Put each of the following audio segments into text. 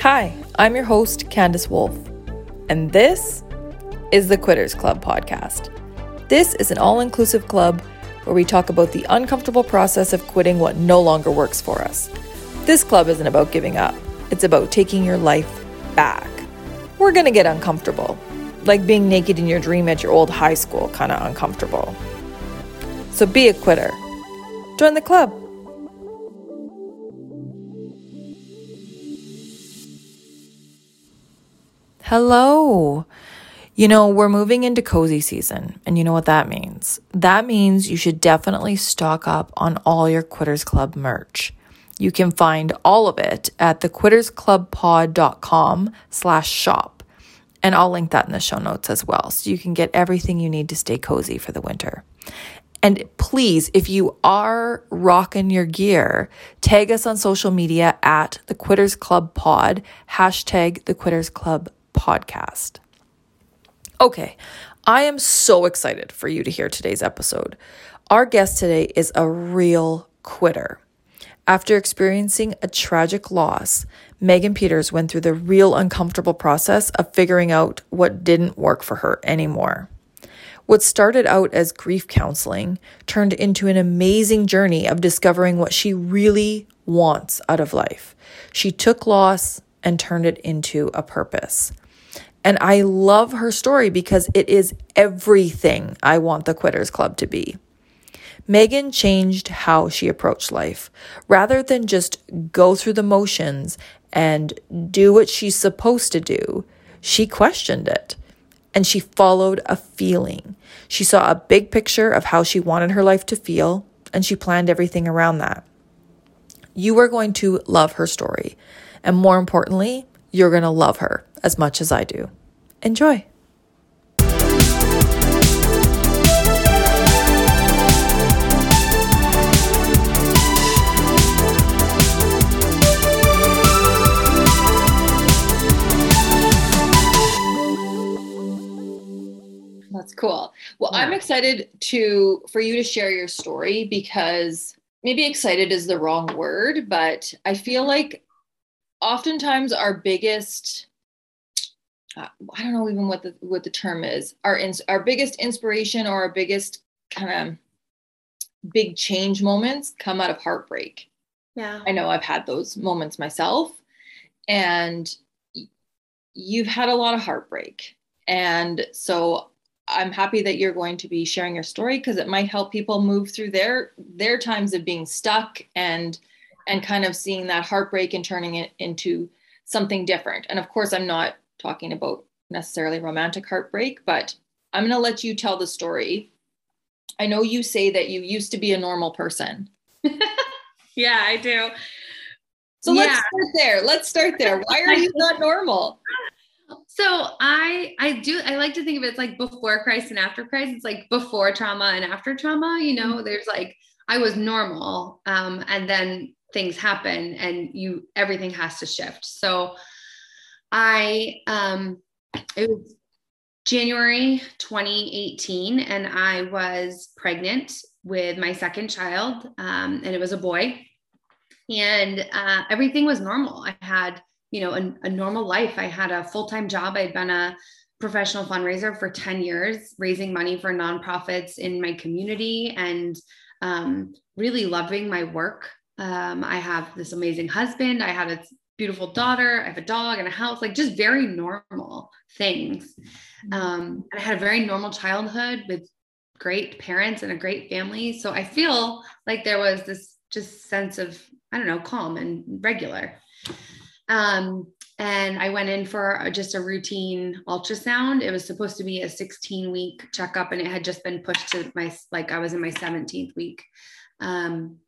Hi, I'm your host, Candice Wolf, and this is the Quitters Club podcast. This is an all inclusive club where we talk about the uncomfortable process of quitting what no longer works for us. This club isn't about giving up, it's about taking your life back. We're gonna get uncomfortable, like being naked in your dream at your old high school, kind of uncomfortable. So be a quitter. Join the club. Hello. You know, we're moving into cozy season, and you know what that means. That means you should definitely stock up on all your Quitters Club merch. You can find all of it at thequittersclubpod.com slash shop. And I'll link that in the show notes as well, so you can get everything you need to stay cozy for the winter. And please, if you are rocking your gear, tag us on social media at the Quitters Club Pod, hashtag the Quitters Club podcast. Okay, I am so excited for you to hear today's episode. Our guest today is a real quitter. After experiencing a tragic loss, Meaghan Peters went through the real uncomfortable process of figuring out what didn't work for her anymore. What started out as grief counseling turned into an amazing journey of discovering what she really wants out of life. She took loss and turned it into a purpose. And I love her story because it is everything I want the Quitters Club to be. Meaghan changed how she approached life. Rather than just go through the motions and do what she's supposed to do, she questioned it and she followed a feeling. She saw a big picture of how she wanted her life to feel and she planned everything around that. You are going to love her story. And more importantly, you're going to love her as much as I do. Enjoy. That's cool. Well, yeah. I'm excited to for you to share your story because maybe excited is the wrong word, but I feel like oftentimes our biggest uh, I don't know even what the what the term is. Our ins- our biggest inspiration or our biggest kind of big change moments come out of heartbreak. Yeah. I know I've had those moments myself and you've had a lot of heartbreak. And so I'm happy that you're going to be sharing your story because it might help people move through their their times of being stuck and and kind of seeing that heartbreak and turning it into something different. And of course, I'm not talking about necessarily romantic heartbreak, but I'm going to let you tell the story. I know you say that you used to be a normal person. yeah, I do. So yeah. let's start there. Let's start there. Why are you not normal? So I I do I like to think of it like before Christ and after Christ. It's like before trauma and after trauma, you know, mm-hmm. there's like I was normal um and then things happen and you everything has to shift. So I um it was January 2018 and I was pregnant with my second child um, and it was a boy and uh, everything was normal. I had you know a, a normal life. I had a full-time job. I'd been a professional fundraiser for 10 years, raising money for nonprofits in my community and um, really loving my work. Um, I have this amazing husband. I had a beautiful daughter. I have a dog and a house, like just very normal things. Mm-hmm. Um, I had a very normal childhood with great parents and a great family. So I feel like there was this just sense of, I don't know, calm and regular. Um, and I went in for just a routine ultrasound. It was supposed to be a 16 week checkup and it had just been pushed to my, like I was in my 17th week. Um,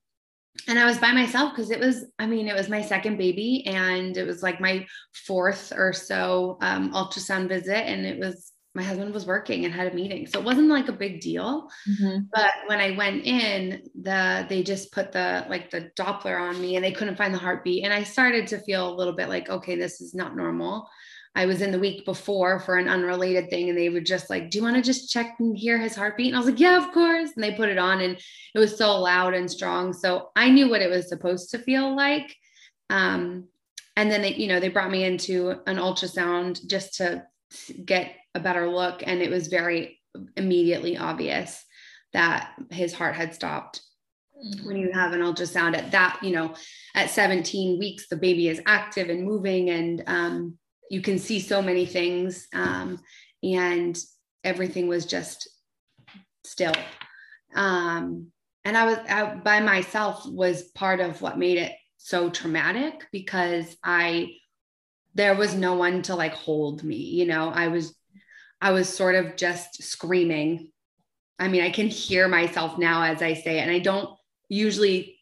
and I was by myself because it was, I mean, it was my second baby and it was like my fourth or so um, ultrasound visit. And it was, my husband was working and had a meeting. So it wasn't like a big deal. Mm-hmm. But when I went in, the, they just put the, like the Doppler on me and they couldn't find the heartbeat. And I started to feel a little bit like, okay, this is not normal. I was in the week before for an unrelated thing and they were just like, Do you want to just check and hear his heartbeat? And I was like, Yeah, of course. And they put it on and it was so loud and strong. So I knew what it was supposed to feel like. Um, and then they, you know, they brought me into an ultrasound just to get a better look. And it was very immediately obvious that his heart had stopped. Mm-hmm. When you have an ultrasound at that, you know, at 17 weeks, the baby is active and moving, and um, you can see so many things. Um, and everything was just still. Um, and I was I, by myself was part of what made it so traumatic because I there was no one to like hold me, you know. I was I was sort of just screaming. I mean, I can hear myself now as I say it, and I don't usually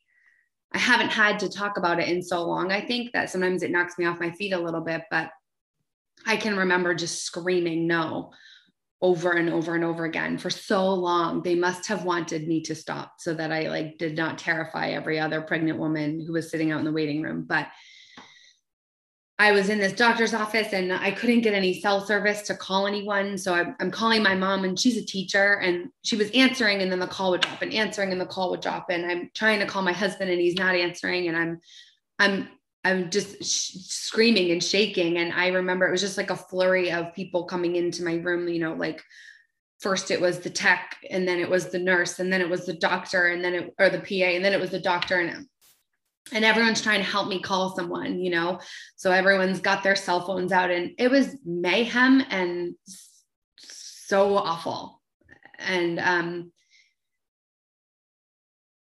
I haven't had to talk about it in so long. I think that sometimes it knocks me off my feet a little bit, but I can remember just screaming no over and over and over again for so long. They must have wanted me to stop so that i like did not terrify every other pregnant woman who was sitting out in the waiting room. But i was in this doctor's office and i couldn't get any cell service to call anyone. So I'm, I'm calling my mom and she's a teacher and she was answering and then the call would drop and answering and the call would drop. And i'm trying to call my husband and he's not answering and i'm i'm I'm just sh- screaming and shaking. And I remember it was just like a flurry of people coming into my room, you know, like first it was the tech and then it was the nurse and then it was the doctor and then it, or the PA and then it was the doctor and, and everyone's trying to help me call someone, you know? So everyone's got their cell phones out and it was mayhem and so awful. And, um,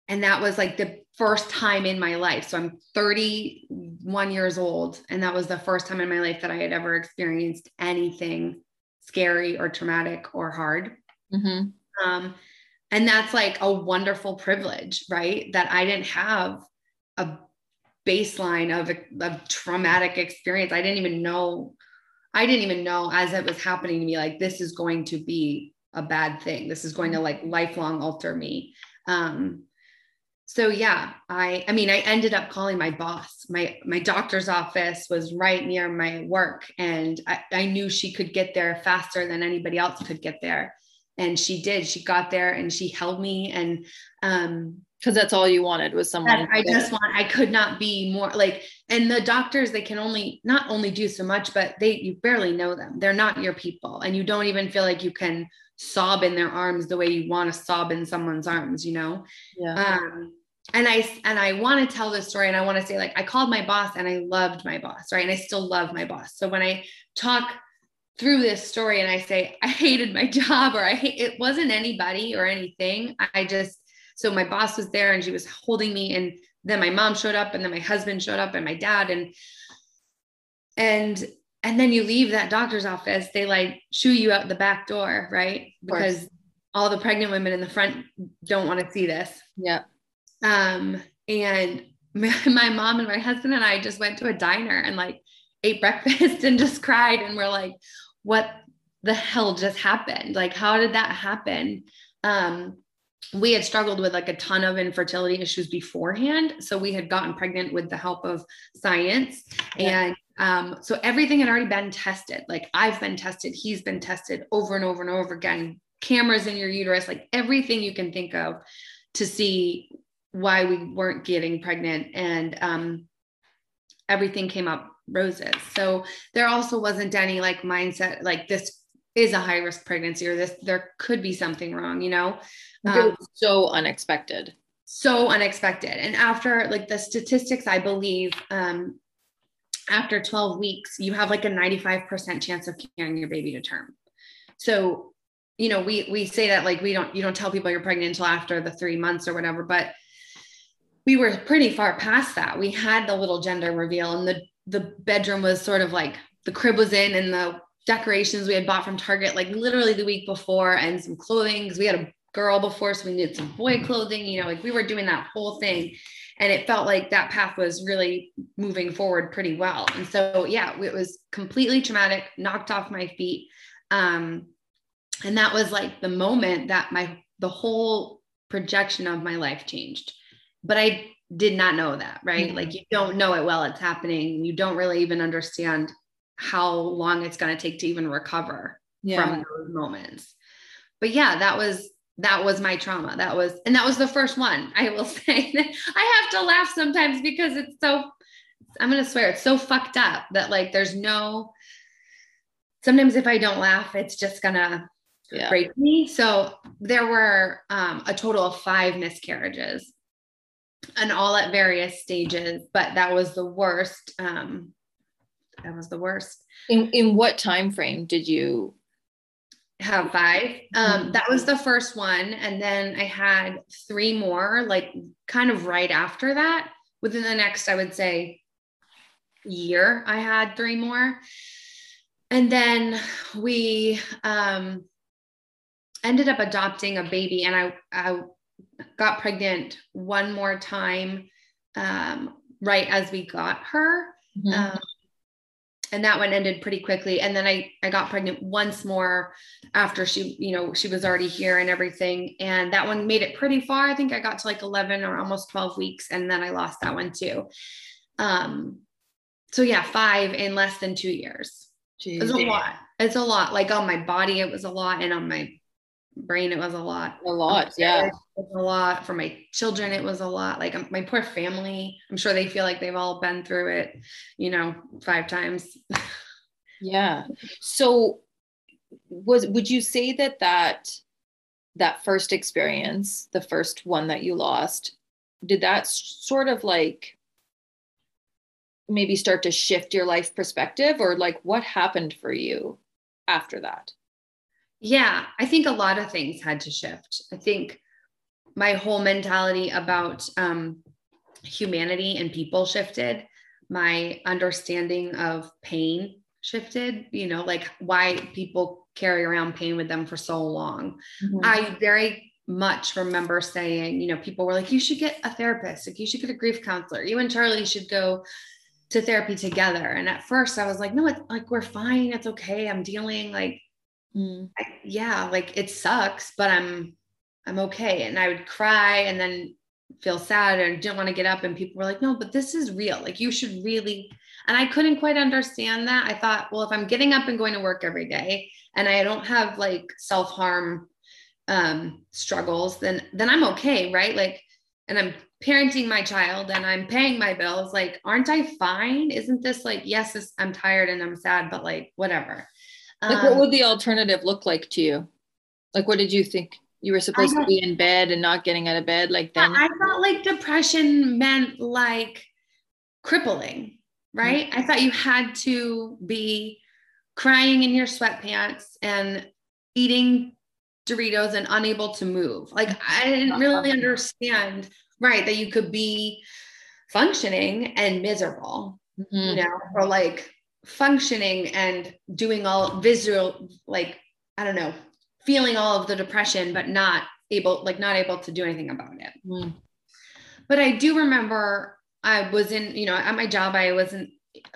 and that was like the first time in my life. So I'm 31 years old. And that was the first time in my life that I had ever experienced anything scary or traumatic or hard. Mm-hmm. Um, and that's like a wonderful privilege, right? That I didn't have a baseline of a, of traumatic experience. I didn't even know, I didn't even know as it was happening to me, like this is going to be a bad thing. This is going to like lifelong alter me. Um, so yeah i i mean i ended up calling my boss. My my doctor's office was right near my work and i, I knew she could get there faster than anybody else could get there. And she did. She got there and she held me and um because that's all you wanted was someone i just want i could not be more like and the doctors they can only not only do so much but they you barely know them. They're not your people and you don't even feel like you can sob in their arms the way you want to sob in someone's arms you know yeah um and I and I want to tell this story and I want to say like I called my boss and I loved my boss, right? And I still love my boss. So when I talk through this story and I say I hated my job or I hate it wasn't anybody or anything. I just so my boss was there and she was holding me and then my mom showed up and then my husband showed up and my dad and and and then you leave that doctor's office they like shoo you out the back door right because all the pregnant women in the front don't want to see this yeah um, and my, my mom and my husband and I just went to a diner and like ate breakfast and just cried. And we're like, what the hell just happened? Like, how did that happen? Um, we had struggled with like a ton of infertility issues beforehand. So we had gotten pregnant with the help of science. Yeah. And um, so everything had already been tested. Like I've been tested, he's been tested over and over and over again, cameras in your uterus, like everything you can think of to see why we weren't getting pregnant. And um, everything came up roses. So there also wasn't any like mindset like this is a high risk pregnancy or this there could be something wrong you know? Um, so unexpected. so unexpected. And after like the statistics i believe um, after 12 weeks you have like a 95% chance of carrying your baby to term so you know we we say that like we don't you don't tell people you're pregnant until after the three months or whatever but we were pretty far past that. We had the little gender reveal and the the bedroom was sort of like the crib was in and the decorations we had bought from Target like literally the week before and some clothing because we had a girl before so we needed some boy clothing, you know, like we were doing that whole thing and it felt like that path was really moving forward pretty well. And so yeah, it was completely traumatic, knocked off my feet. Um and that was like the moment that my the whole projection of my life changed but I did not know that, right? Mm-hmm. Like you don't know it while it's happening. You don't really even understand how long it's going to take to even recover yeah. from those moments. But yeah, that was that was my trauma. That was and that was the first one. I will say. I have to laugh sometimes because it's so I'm gonna swear it's so fucked up that like there's no sometimes if I don't laugh, it's just gonna yeah. break me. So there were um, a total of five miscarriages and all at various stages, but that was the worst. Um, that was the worst. In in what time frame did you have five? Um, mm-hmm. that was the first one, and then I had three more, like kind of right after that. Within the next, I would say, year, I had three more, and then we um, ended up adopting a baby, and I I got pregnant one more time um, right as we got her. Mm-hmm. And that one ended pretty quickly. And then I, I got pregnant once more after she, you know, she was already here and everything. And that one made it pretty far. I think I got to like 11 or almost 12 weeks. And then I lost that one too. Um, so yeah, five in less than two years. Jeez. It's a lot. It's a lot. Like on my body, it was a lot. And on my brain it was a lot. A lot yeah. a lot. For my children it was a lot. Like um, my poor family i'm sure they feel like they've all been through it you know five times. Yeah. So was would you say that that that first experience the first one that you lost did that sort of like maybe start to shift your life perspective? Or like what happened for you after that yeah, I think a lot of things had to shift. I think my whole mentality about um, humanity and people shifted. My understanding of pain shifted, you know, like why people carry around pain with them for so long. Mm-hmm. I very much remember saying, you know, people were like, you should get a therapist, like you should get a grief counselor. You and Charlie should go to therapy together. And at first I was like, no, it's like we're fine. It's okay. I'm dealing like mm. I, yeah, like it sucks, but I'm I'm okay. And I would cry and then feel sad and didn't want to get up. And people were like, no, but this is real. Like you should really. And I couldn't quite understand that. I thought, well, if I'm getting up and going to work every day and I don't have like self-harm um struggles, then then I'm okay, right? Like, and I'm parenting my child and I'm paying my bills. Like, aren't I fine? Isn't this like, yes, this, I'm tired and I'm sad, but like whatever. Like, um, what would the alternative look like to you? Like, what did you think? You were supposed to be in bed and not getting out of bed. Like then, I felt like depression meant like crippling, right? Mm-hmm. I thought you had to be crying in your sweatpants and eating Doritos and unable to move. Like I didn't really understand, right, that you could be functioning and miserable, mm-hmm. you know, or like functioning and doing all visual like i don't know feeling all of the depression but not able like not able to do anything about it. Mm. but i do remember i was in you know at my job i wasn't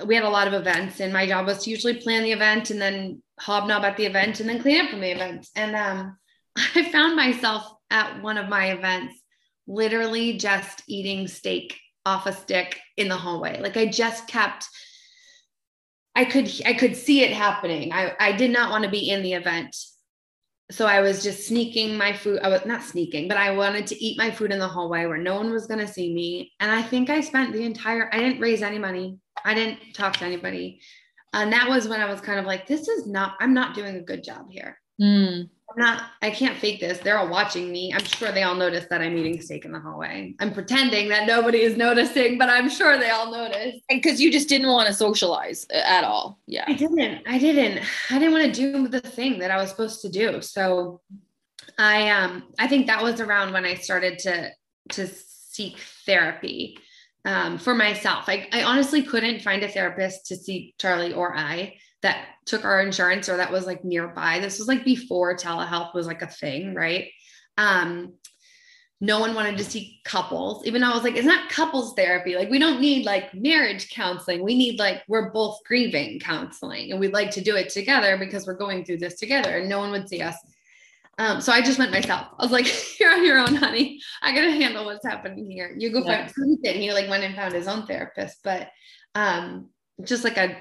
we had a lot of events and my job was to usually plan the event and then hobnob at the event and then clean up from the event. And um, i found myself at one of my events literally just eating steak off a stick in the hallway. Like i just kept I could I could see it happening. I, I did not want to be in the event. So I was just sneaking my food. I was not sneaking, but I wanted to eat my food in the hallway where no one was going to see me. And I think I spent the entire I didn't raise any money. I didn't talk to anybody. And that was when I was kind of like, this is not, I'm not doing a good job here. Mm. I'm not, I can't fake this. They're all watching me. I'm sure they all notice that I'm eating steak in the hallway. I'm pretending that nobody is noticing, but I'm sure they all notice. And because you just didn't want to socialize uh, at all. Yeah. I didn't. I didn't. I didn't want to do the thing that I was supposed to do. So I um I think that was around when I started to to seek therapy um, for myself. I, I honestly couldn't find a therapist to see Charlie or I that took our insurance or that was like nearby. This was like before telehealth was like a thing, right? Um, no one wanted to see couples, even though I was like, it's not couples therapy. Like, we don't need like marriage counseling. We need like, we're both grieving counseling and we'd like to do it together because we're going through this together and no one would see us. Um, so I just went myself. I was like, you're on your own, honey. I gotta handle what's happening here. You go yeah. find and he like went and found his own therapist, but um, just like a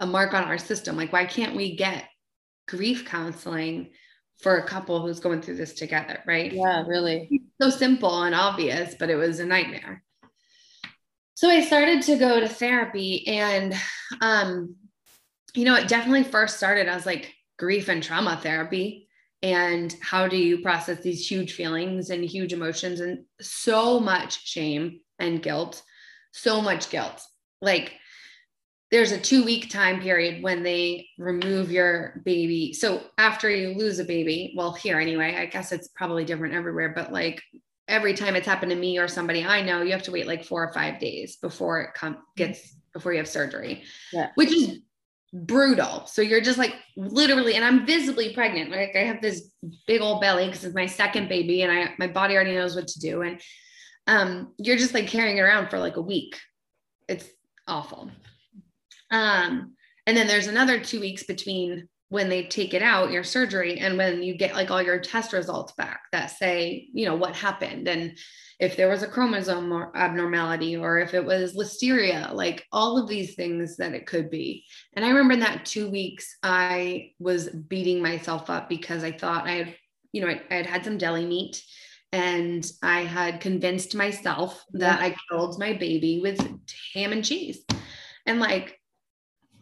a mark on our system. Like, why can't we get grief counseling for a couple who's going through this together? Right. Yeah, really. So simple and obvious, but it was a nightmare. so I started to go to therapy and um you know, it definitely first started as like grief and trauma therapy and how do you process these huge feelings and huge emotions and so much shame and guilt, so much guilt. Like there's a 2 week time period when they remove your baby. So after you lose a baby, well here anyway, I guess it's probably different everywhere, but like every time it's happened to me or somebody I know, you have to wait like four or five days before it come gets before you have surgery, Yeah. which is brutal. So you're just like literally, and I'm visibly pregnant. Like I have this big old belly because it's my second baby, and I my body already knows what to do, and um, you're just like carrying it around for like a week. It's awful. Um, and then there's another two weeks between when they take it out, your surgery, and when you get like all your test results back that say, you know, what happened and if there was a chromosome or abnormality or if it was listeria, like all of these things that it could be. And I remember in that two weeks, I was beating myself up because I thought I had, you know, I, I had had some deli meat and I had convinced myself that I killed my baby with ham and cheese. And like,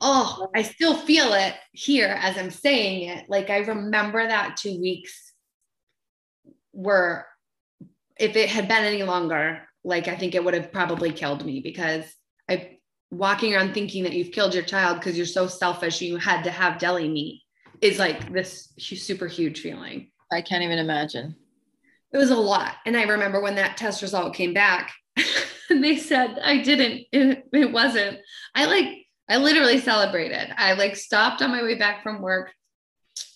oh, I still feel it here as I'm saying it. Like I remember that two weeks were, if it had been any longer, like I think it would have probably killed me because I walking around thinking that you've killed your child because you're so selfish you had to have deli meat is like this super huge feeling. I can't even imagine. It was a lot. And I remember when that test result came back and they said I didn't, it, it wasn't. I like, I literally celebrated. I like stopped on my way back from work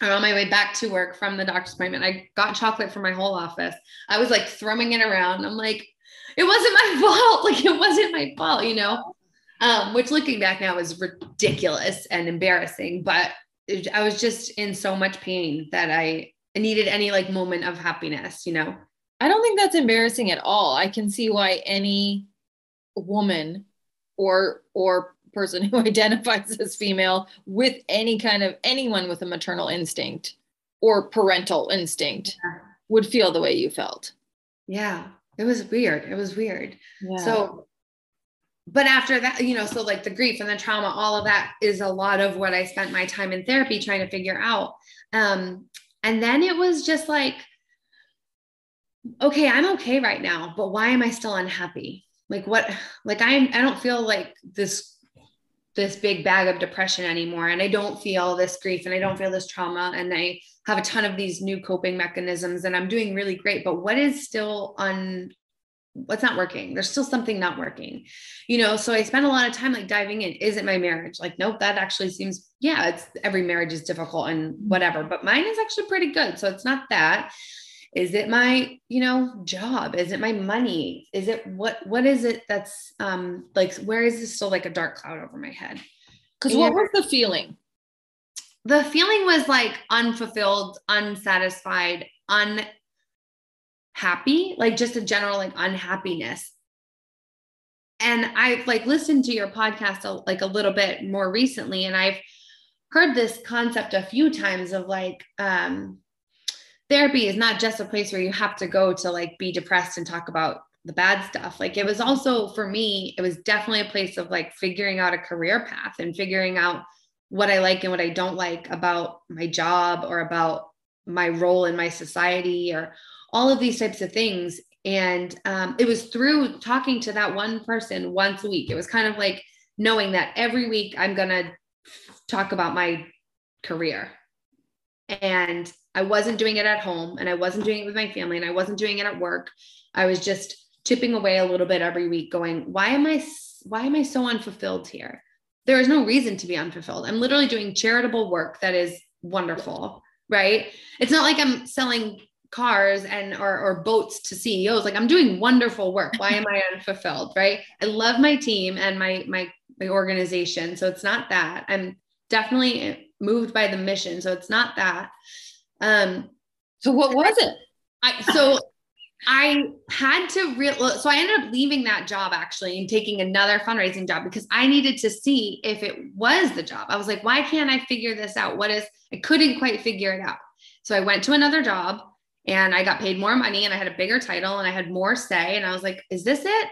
or on my way back to work from the doctor's appointment. I got chocolate for my whole office. I was like throwing it around. I'm like, it wasn't my fault. Like it wasn't my fault, you know? Um, which looking back now is ridiculous and embarrassing, but it- I was just in so much pain that I needed any like moment of happiness, you know? I don't think that's embarrassing at all. I can see why any woman or or person who identifies as female with any kind of anyone with a maternal instinct or parental instinct Yeah. would feel the way you felt. Yeah. It was weird. It was weird. Yeah. So, but after that, you know, so like the grief and the trauma, all of that is a lot of what I spent my time in therapy trying to figure out. Um, and then it was just like, okay, I'm okay right now, but why am I still unhappy? Like what, like I'm, I don't feel like this, this big bag of depression anymore. And I don't feel this grief and I don't feel this trauma. And I have a ton of these new coping mechanisms and I'm doing really great, but what is still un, what's not working? There's still something not working you know? So i spent a lot of time like diving in. Is it my marriage? Like nope that actually seems yeah it's every marriage is difficult and whatever but mine is actually pretty good. So it's not that is it my you know job? Is it my money? Is it what what is it that's um like where is this still like a dark cloud over my head? Because what was the feeling? the feeling was like unfulfilled unsatisfied unhappy like just a general like unhappiness. And i've like listened to your podcast a, like a little bit more recently and i've heard this concept a few times of like um therapy is not just a place where you have to go to like be depressed and talk about the bad stuff. Like it was also for me it was definitely a place of like figuring out a career path and figuring out what i like and what i don't like about my job or about my role in my society or all of these types of things. And um, it was through talking to that one person once a week. It was kind of like knowing that every week i'm going to talk about my career and i wasn't doing it at home and i wasn't doing it with my family and i wasn't doing it at work i was just chipping away a little bit every week going why am i why am i so unfulfilled here there is no reason to be unfulfilled i'm literally doing charitable work that is wonderful right it's not like i'm selling cars and or, or boats to CEOs. Like I'm doing wonderful work. Why am I unfulfilled? Right. I love my team and my my my organization. So it's not that. I'm definitely moved by the mission. So it's not that. Um So what was it? I so I had to real so I ended up leaving that job actually and taking another fundraising job because I needed to see if it was the job. I was like, why can't I figure this out? What is I couldn't quite figure it out. So I went to another job and I got paid more money and I had a bigger title and I had more say. And I was like, is this it?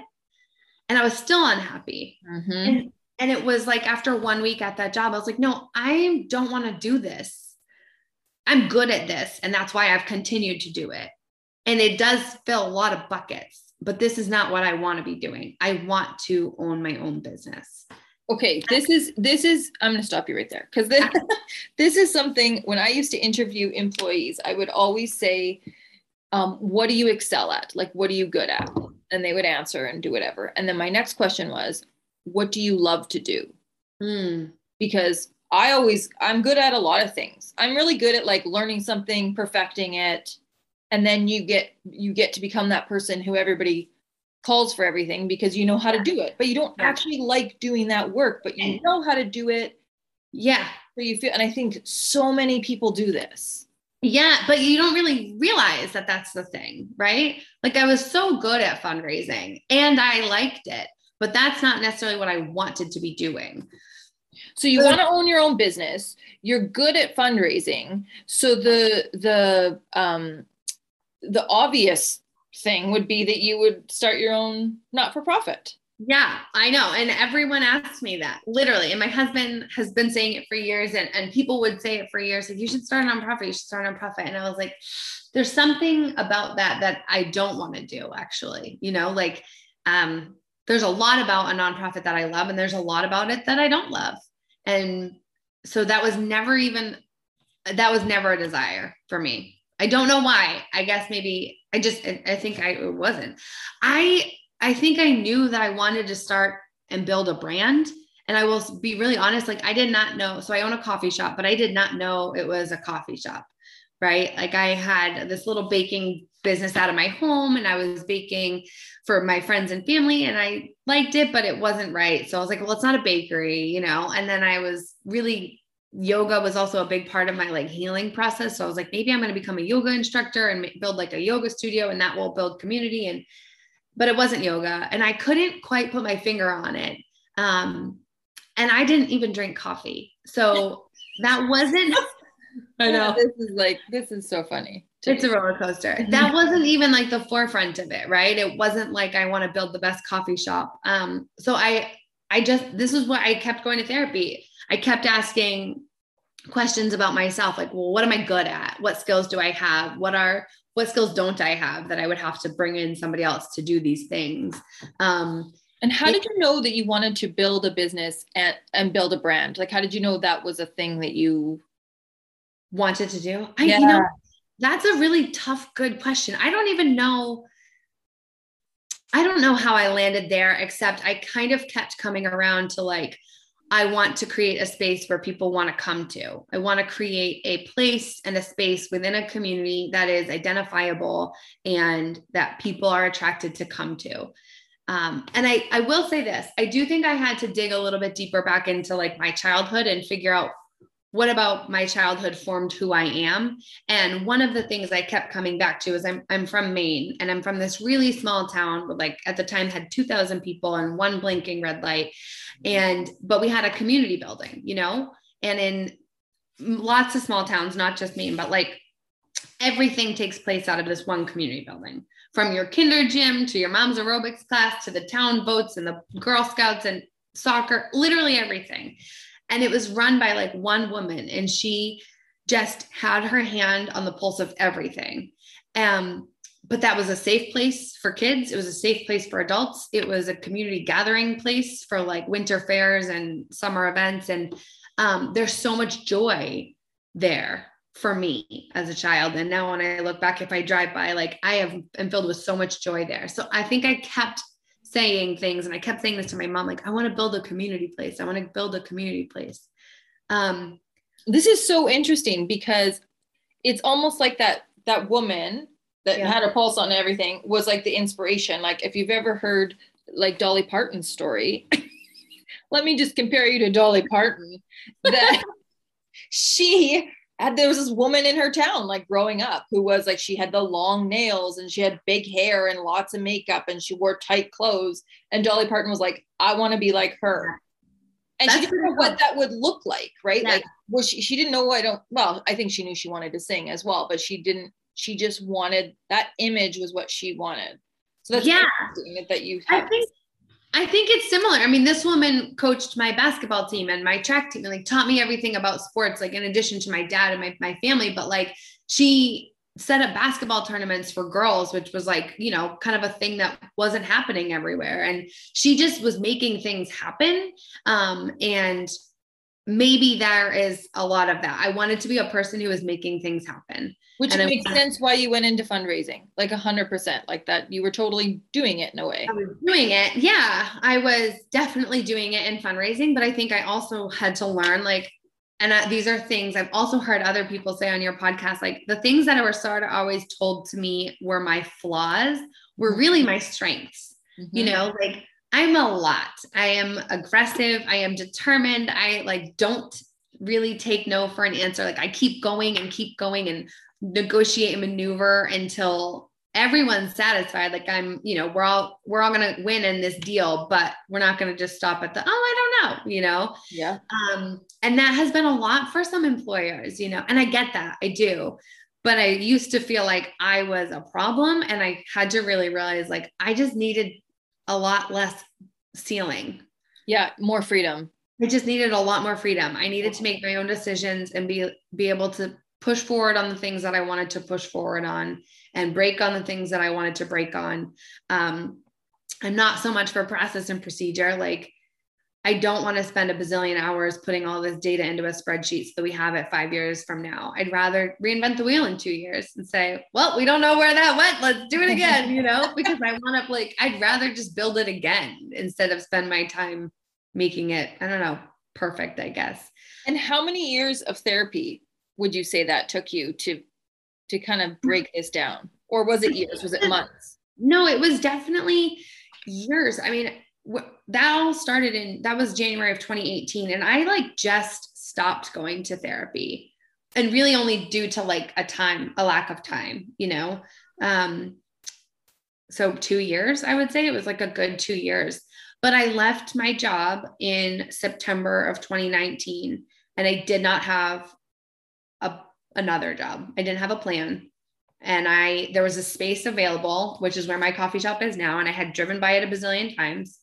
and I was still unhappy. Mhm. And, and it was like after one week at that job, I was like, no, I don't want to do this. I'm good at this. And that's why I've continued to do it. And it does fill a lot of buckets, but this is not what I want to be doing. I want to own my own business. Okay, this is this is I'm going to stop you right there because this this is something when I used to interview employees, I would always say, um, "What do you excel at? Like, what are you good at?" And they would answer and do whatever. And then my next question was, "What do you love to do?" Hmm. Because I always I'm good at a lot of things. I'm really good at like learning something, perfecting it, and then you get you get to become that person who everybody calls for everything because you know how to do it but you don't actually like doing that work but you know how to do it Yeah. so you feel and i think so many people do this Yeah, but you don't really realize that that's the thing, right? Like I was so good at fundraising and I liked it, but that's not necessarily what I wanted to be doing. so you want to own your own business you're good at fundraising so the the um the obvious thing would be that you would start your own not for profit Yeah, I know. And everyone asks me that literally. And my husband has been saying it for years, and, and people would say it for years like, you should start a nonprofit, you should start a nonprofit. And I was like, there's something about that that I don't want to do, actually. You know, like, um, there's a lot about a nonprofit that I love, and there's a lot about it that I don't love. And so that was never even, that was never a desire for me. I don't know why. I guess maybe I just, I, think I it wasn't. I, I think I knew that I wanted to start and build a brand. And I will be really honest, like I did not know. So I own a coffee shop, but I did not know it was a coffee shop, right? Like I had this little baking business out of my home and I was baking for my friends and family and I liked it, but it wasn't right. So I was like, well, it's not a bakery, you know? And then I was really yoga was also a big part of my like healing process. So I was like, maybe I'm going to become a yoga instructor and build like a yoga studio and that will build community. And, but it wasn't yoga and I couldn't quite put my finger on it. Um, and I didn't even drink coffee. So that wasn't, I know this is like this is so funny to it's a roller coaster. That wasn't even like the forefront of it, right? It wasn't like I want to build the best coffee shop. Um, so I, I just this is what I kept going to therapy. I kept asking questions about myself, like, well, what am I good at? What skills do I have? What are what skills don't I have that I would have to bring in somebody else to do these things? Um, and how did you know that you wanted to build a business and and build a brand like how did you know that was a thing that you wanted to do? I, you know, that's a really tough, good question. I don't even know. I don't know how I landed there, except I kind of kept coming around to like, I want to create a space where people want to come to. I want to create a place and a space within a community that is identifiable and that people are attracted to come to. Um, and I, I will say this I do think I had to dig a little bit deeper back into like my childhood and figure out what about my childhood formed who I am. And one of the things I kept coming back to is I'm, I'm from Maine and I'm from this really small town with like at the time had 2000 people and one blinking red light. Mm-hmm. And, but we had a community building, you know, and in lots of small towns, not just Maine, but like everything takes place out of this one community building from your kinder gym to your mom's aerobics class to the town boats and the Girl Scouts and soccer, literally everything. And it was run by like one woman, and she just had her hand on the pulse of everything. Um, but that was a safe place for kids. It was a safe place for adults. It was a community gathering place for like winter fairs and summer events. And um, there's so much joy there for me as a child. And now when I look back, if I drive by, like I have am filled with so much joy there. So I think I kept saying things and I kept saying this to my mom, like, I want to build a community place. I want to build a community place. Um, this is so interesting because it's almost like that that woman that Yeah. had a pulse on everything was like the inspiration like if you've ever heard like dolly parton's story let me just compare you to dolly parton that she there was this woman in her town like growing up who was like she had the long nails and she had big hair and lots of makeup and she wore tight clothes and dolly parton was like i want to be like her and she didn't know what that would look like right Yeah. like well she, she didn't know i don't well i think she knew she wanted to sing as well but she didn't she just wanted that image was what she wanted so that's Yeah. that you I think I think it's similar. I mean, this woman coached my basketball team and my track team and like taught me everything about sports, like in addition to my dad and my, my family. But like she set up basketball tournaments for girls, which was like, you know, kind of a thing that wasn't happening everywhere. And she just was making things happen. Um, and maybe there is a lot of that. I wanted to be a person who was making things happen. Which And makes wanted- sense why you went into fundraising, like a hundred percent, like that. You were totally doing it in a way. I was doing it. Yeah, I was definitely doing it in fundraising, but I think I also had to learn like, and uh, these are things I've also heard other people say on your podcast, like the things that were sort of always told to me were my flaws were really my strengths. You Mhm. know, like I'm a lot. I am aggressive. I am determined. I like don't really take no for an answer. Like I keep going and keep going and negotiate and maneuver until everyone's satisfied. Like I'm, you know, we're all we're all gonna win in this deal, but we're not gonna just stop at the oh, I don't know, you know. yeah. Um, and that has been a lot for some employers, you know, and I get that, I do. But I used to feel like I was a problem, and I had to really realize like I just needed a lot less ceiling. Yeah. More freedom. I just needed a lot more freedom. I needed to make my own decisions and be be able to push forward on the things that I wanted to push forward on and break on the things that I wanted to break on. Um, I'm not so much for process and procedure. Like I don't want to spend a bazillion hours putting all this data into a spreadsheet so that we have it five years from now. I'd rather reinvent the wheel in two years and say, well, we don't know where that went. Let's do it again, you know, because I want to like, I'd rather just build it again instead of spend my time making it, I don't know, perfect, I guess. And how many years of therapy would you say that took you to to kind of break mm. this down? Or was it years? Was it months? No, it was definitely years. I mean, wh- that all started in that was January of 2018 and I like just stopped going to therapy and really only due to like a time a lack of time, you know. Um so 2 years I would say it was like a good 2 years. But I left my job in September of 2019 and I did not have a another job. I didn't have a plan and I there was a space available, which is where my coffee shop is now, and I had driven by it a bazillion times,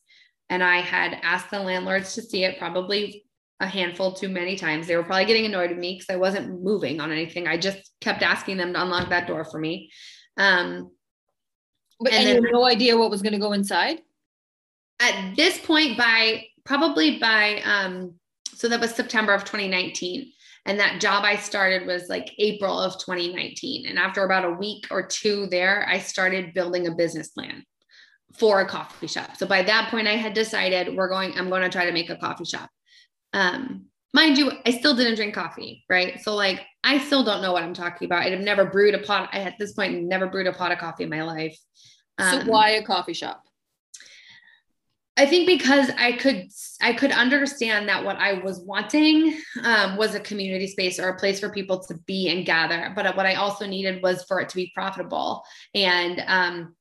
and I had asked the landlords to see it probably a handful too many times. They were probably getting annoyed with me because I wasn't moving on anything. I just kept asking them to unlock that door for me. Um, But And and, you had no idea what was going to go inside? at this point, by probably by um, so that was September of 2019. And that job I started was like April of 2019. And after about a week or two there, I started building a business plan for a coffee shop. So by that point, I had decided we're going, I'm going to try to make a coffee shop. Um, mind you, I still didn't drink coffee, right? So like I still don't know what I'm talking about. I'd have never brewed a pot. I at this point never brewed a pot of coffee in my life. So Um, why a coffee shop? I think because I could I could understand that what I was wanting um, was a community space or a place for people to be and gather. But what I also needed was for it to be profitable. And um,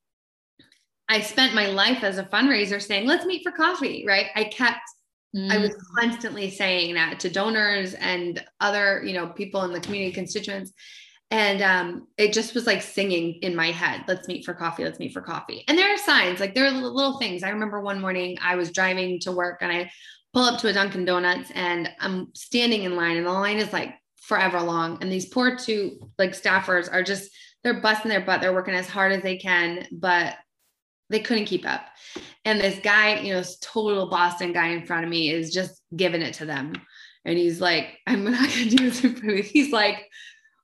I spent my life as a fundraiser saying, "Let's meet for coffee." Right? I kept I was constantly saying that to donors and other you know people in the community constituents. And um, it just was like singing in my head, let's meet for coffee, let's meet for coffee. And there are signs, like there are little, little things. I remember one morning I was driving to work and I pull up to a Dunkin' Donuts and I'm standing in line and the line is like forever long. And these poor two like staffers are just, they're busting their butt. They're working as hard as they can, but they couldn't keep up. And this guy, you know, this total Boston guy in front of me is just giving it to them. And he's like, I'm not gonna do this in front of. He's like,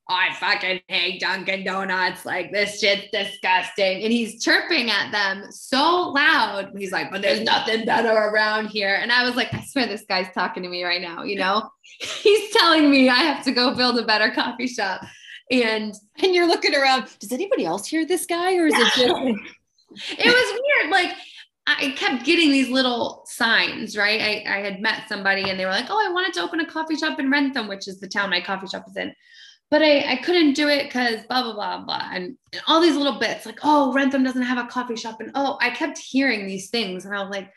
I fucking hate Dunkin' Donuts. Like this shit's disgusting. And he's chirping at them so loud. He's like, but there's nothing better around here. And I was like, I swear this guy's talking to me right now, you know? he's telling me I have to go build a better coffee shop. And and you're looking around. Does anybody else hear this guy, or is it just? it was weird. Like I kept getting these little signs, right? I, I had met somebody and they were like, Oh, I wanted to open a coffee shop in Wrentham, which is the town my coffee shop is in. But I, I couldn't do it because blah, blah, blah, blah. And, and all these little bits like, oh, Wrentham doesn't have a coffee shop. And oh, I kept hearing these things. And I was like,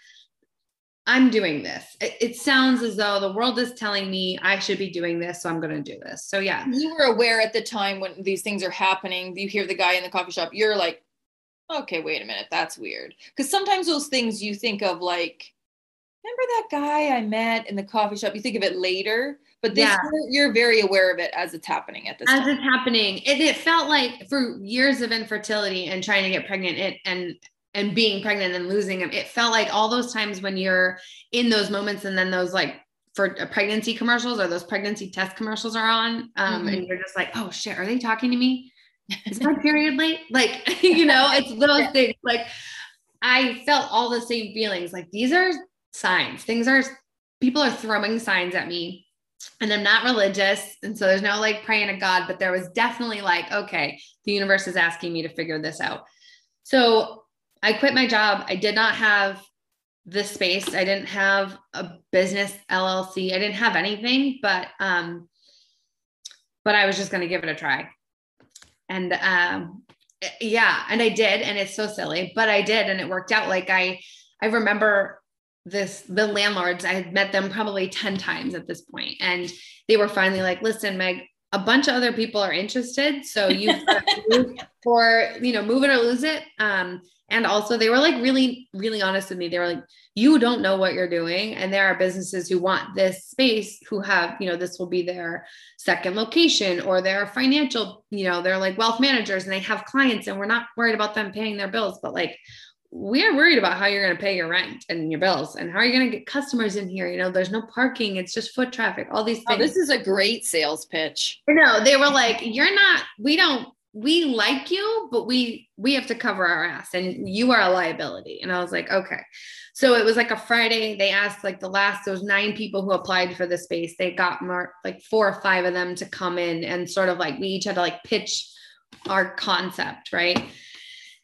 I'm doing this. It, it sounds as though the world is telling me I should be doing this. So I'm going to do this. So yeah. you were aware at the time when these things are happening. You hear the guy in the coffee shop. You're like, okay, wait a minute, that's weird. Because sometimes those things you think of like, remember that guy I met in the coffee shop? You think of it later, but this Yeah. you're, very aware of it as it's happening at this as time. it's happening it, it felt like for years of infertility and trying to get pregnant it, and and being pregnant and losing them it felt like all those times when you're in those moments and then those like for pregnancy commercials or those pregnancy test commercials are on um, and you're just like oh shit are they talking to me is my period late like you know it's those things like i felt all the same feelings like these are signs things are people are throwing signs at me and I'm not religious. And so there's no like praying to God, but there was definitely like, okay, the universe is asking me to figure this out. So I quit my job. I did not have the space. I didn't have a business LLC. I didn't have anything, but, um, but I was just going to give it a try. And, um, yeah, and I did. And it's so silly, but I did. And it worked out. Like I, I remember this the landlords i had met them probably 10 times at this point and they were finally like listen meg a bunch of other people are interested so you or you know move it or lose it um and also they were like really really honest with me. They were like you don't know what you're doing and there are businesses who want this space who have you know this will be their second location or their financial you know they're like wealth managers and they have clients and we're not worried about them paying their bills. But like we are worried about how you're going to pay your rent and your bills and how are you going to get customers in here? You know there's no parking it's just foot traffic all these Oh, things. this is a great sales pitch. no they were like you're not we don't we like you but we we have to cover our ass and you are a liability and i was like okay so it was like a friday they asked like the last those nine people who applied for the space they got more like four or five of them to come in and sort of like we each had to like pitch our concept right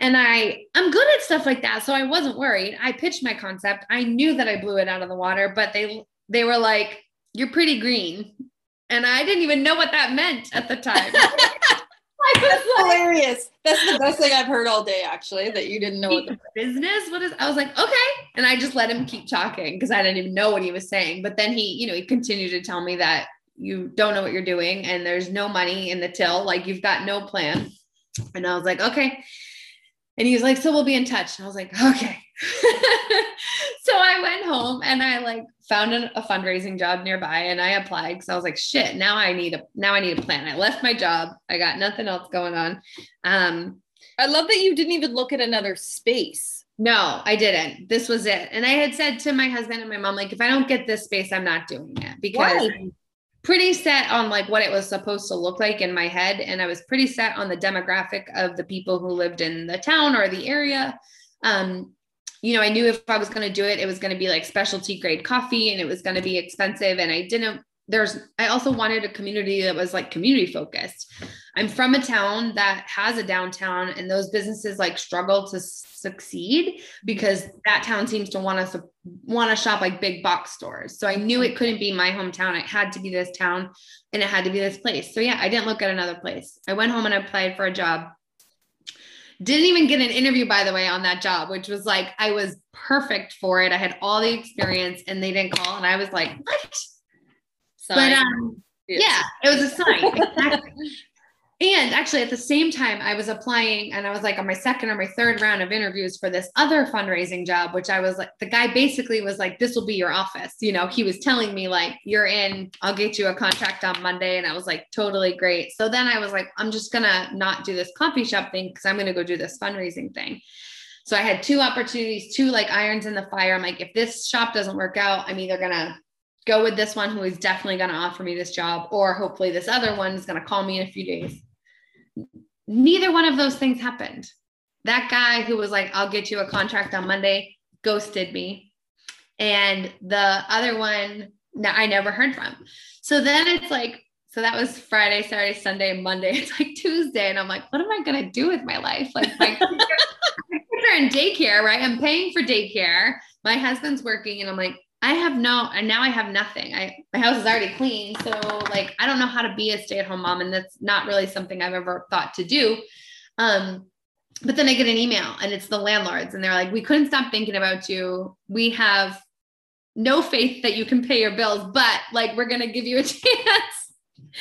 and I I'm good at stuff like that. So I wasn't worried. I pitched my concept. I knew that I blew it out of the water, but they they were like, "You're pretty green." And I didn't even know what that meant at the time. Like, Hilarious. That's the best thing I've heard all day, actually, that you didn't know what the business? What is I was like, okay. And I just let him keep talking because I didn't even know what he was saying. But then he, you know, he continued to tell me that you don't know what you're doing and there's no money in the till, like you've got no plan. And I was like, okay. And he was like, so we'll be in touch. And I was like, okay. so I went home and I like found an, a fundraising job nearby and I applied because I was like, shit, now I need a now I need a plan. I left my job. I got nothing else going on. Um, I love that you didn't even look at another space. no, I didn't. This was it. And I had said to my husband and my mom, like, if I don't get this space, I'm not doing it because Why? I'm pretty set on like what it was supposed to look like in my head. And I was pretty set on the demographic of the people who lived in the town or the area. Um, you know, I knew if I was going to do it, it was going to be like specialty grade coffee and it was going to be expensive. And I didn't, there's, I also wanted a community that was like community focused. I'm from a town that has a downtown and those businesses like struggle to succeed because that town seems to want us to want to shop like big box stores. So I knew it couldn't be my hometown. It had to be this town and it had to be this place. So yeah, I didn't look at another place. I went home and I applied for a job. Didn't even get an interview, by the way, on that job, which was like I was perfect for it. I had all the experience and they didn't call. And I was like, what? But um, yeah, it was a sign. Exactly. and actually, at the same time, I was applying and I was like on my second or my third round of interviews for this other fundraising job, which I was like, the guy basically was like, this will be your office. You know, he was telling me, like, you're in, I'll get you a contract on Monday. And I was like, totally great. So then I was like, I'm just to not do this coffee shop thing because I'm to go do this fundraising thing. So I had two opportunities, two like irons in the fire. I'm like, if this shop doesn't work out, I'm either to go with this one who is definitely going to offer me this job, or hopefully this other one is going to call me in a few days. Neither one of those things happened. That guy who was like, I'll get you a contract on Monday, ghosted me. And the other one, I never heard from. So then it's like, so that was Friday, Saturday, Sunday, Monday. It's like Tuesday. And I'm like, what am I going to do with my life? Like, my kids my kids are in daycare, right? I'm paying for daycare. My husband's working. And I'm like, I have no, and now I have nothing. I my house is already clean, so like I don't know how to be a stay-at-home mom, and that's not really something I've ever thought to do. Um, but then I get an email, and it's the landlords, and they're like, "We couldn't stop thinking about you. We have no faith that you can pay your bills, but like we're gonna give you a chance."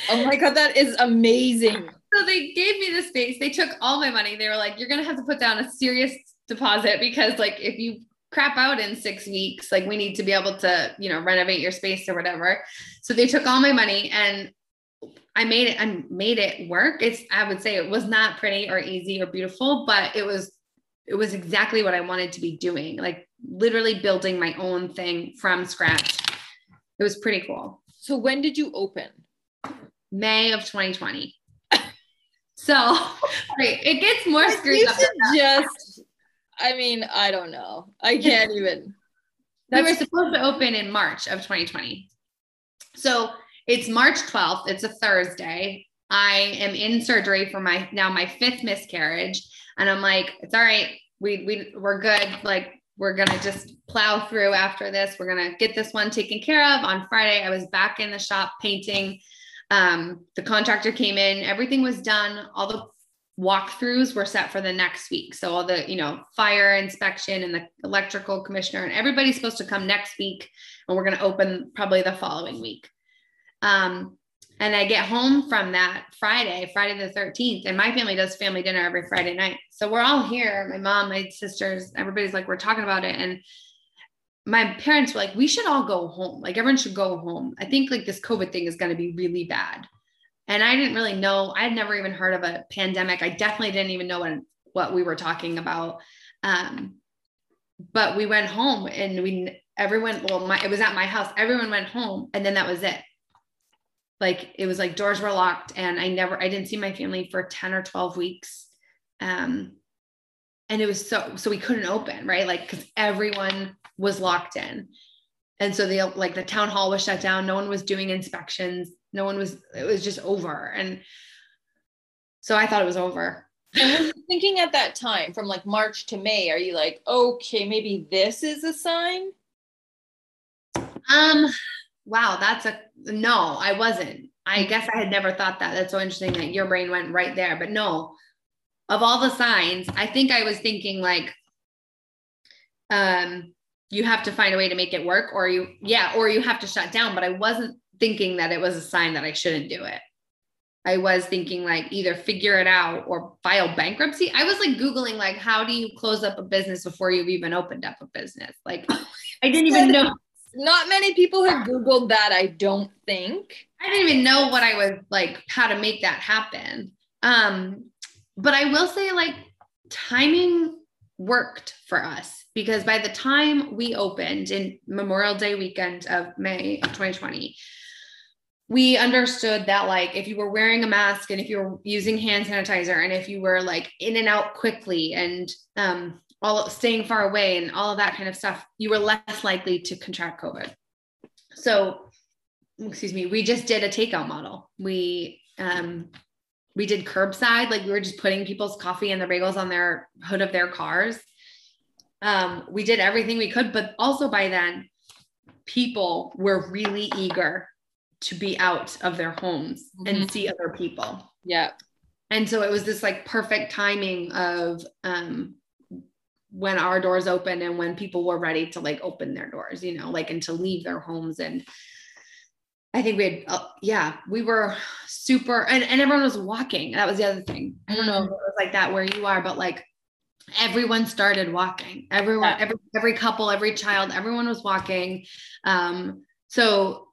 oh my God, that is amazing. so they gave me the space. They took all my money. They were like, you're going to have to put down a serious deposit because like if you crap out in six weeks, like we need to be able to, you know, renovate your space or whatever. So they took all my money and I made it, I made it work. It's, I would say it was not pretty or easy or beautiful, but it was, it was exactly what I wanted to be doing. Like literally building my own thing from scratch. It was pretty cool. So when did you open? May of 2020. So right, it gets more screwed You up. should just, I mean, I don't know. I can't even. we were supposed to open in March of 2020. So it's March 12th. It's a Thursday. I am in surgery for my now my fifth miscarriage. And I'm like, it's all right. We we we're good. Like we're gonna just plow through after this. We're gonna get this one taken care of. On Friday, I was back in the shop painting. Um, the contractor came in, everything was done, all the walkthroughs were set for the next week. So all the, you know, fire inspection and the electrical commissioner and everybody's supposed to come next week and we're going to open probably the following week. Um, and I get home from that Friday, Friday the 13th, and my family does family dinner every Friday night. So we're all here. My mom, my sisters, everybody's like, we're talking about it. And my parents were like, we should all go home. Like everyone should go home. I think like this COVID thing is going to be really bad. And I didn't really know, I had never even heard of a pandemic. I definitely didn't even know what, what we were talking about. Um, but we went home and we, everyone, well, my, it was at my house. Everyone went home and then that was it. Like it was like doors were locked and I never, I didn't see my family for 10 or 12 weeks. Um, and it was so, so we couldn't open, right? Like, cause everyone was locked in. And so the like the town hall was shut down. No one was doing inspections. No one was, it was just over. And so I thought it was over. And you thinking at that time from like March to May, are you like, okay, maybe this is a sign? Um, wow, that's a no, I wasn't. I guess I had never thought that. That's so interesting that your brain went right there. But no, of all the signs, I think I was thinking like, um, you have to find a way to make it work, or you, yeah, or you have to shut down. But I wasn't thinking that it was a sign that I shouldn't do it. I was thinking like either figure it out or file bankruptcy. I was like Googling, like, how do you close up a business before you've even opened up a business? Like, I didn't even know. Not many people have Googled that, I don't think. I didn't even know what I was like, how to make that happen. Um, but I will say, like, timing worked for us because by the time we opened in Memorial Day weekend of May of 2020, we understood that like if you were wearing a mask and if you were using hand sanitizer and if you were like in and out quickly and um, all staying far away and all of that kind of stuff, you were less likely to contract COVID. So, excuse me, we just did a takeout model. We um, we did curbside, like we were just putting people's coffee and the bagels on their hood of their cars. Um, we did everything we could, but also by then, people were really eager to be out of their homes and Mhm. see other people. Yeah. And so it was this like perfect timing of um, when our doors opened and when people were ready to like open their doors, you know, like and to leave their homes. And I think we had, uh, yeah, we were super, and, and everyone was walking. That was the other thing. I don't know if it was like that where you are, but like everyone started walking. Everyone, Yeah. every every couple, every child, everyone was walking. Um, so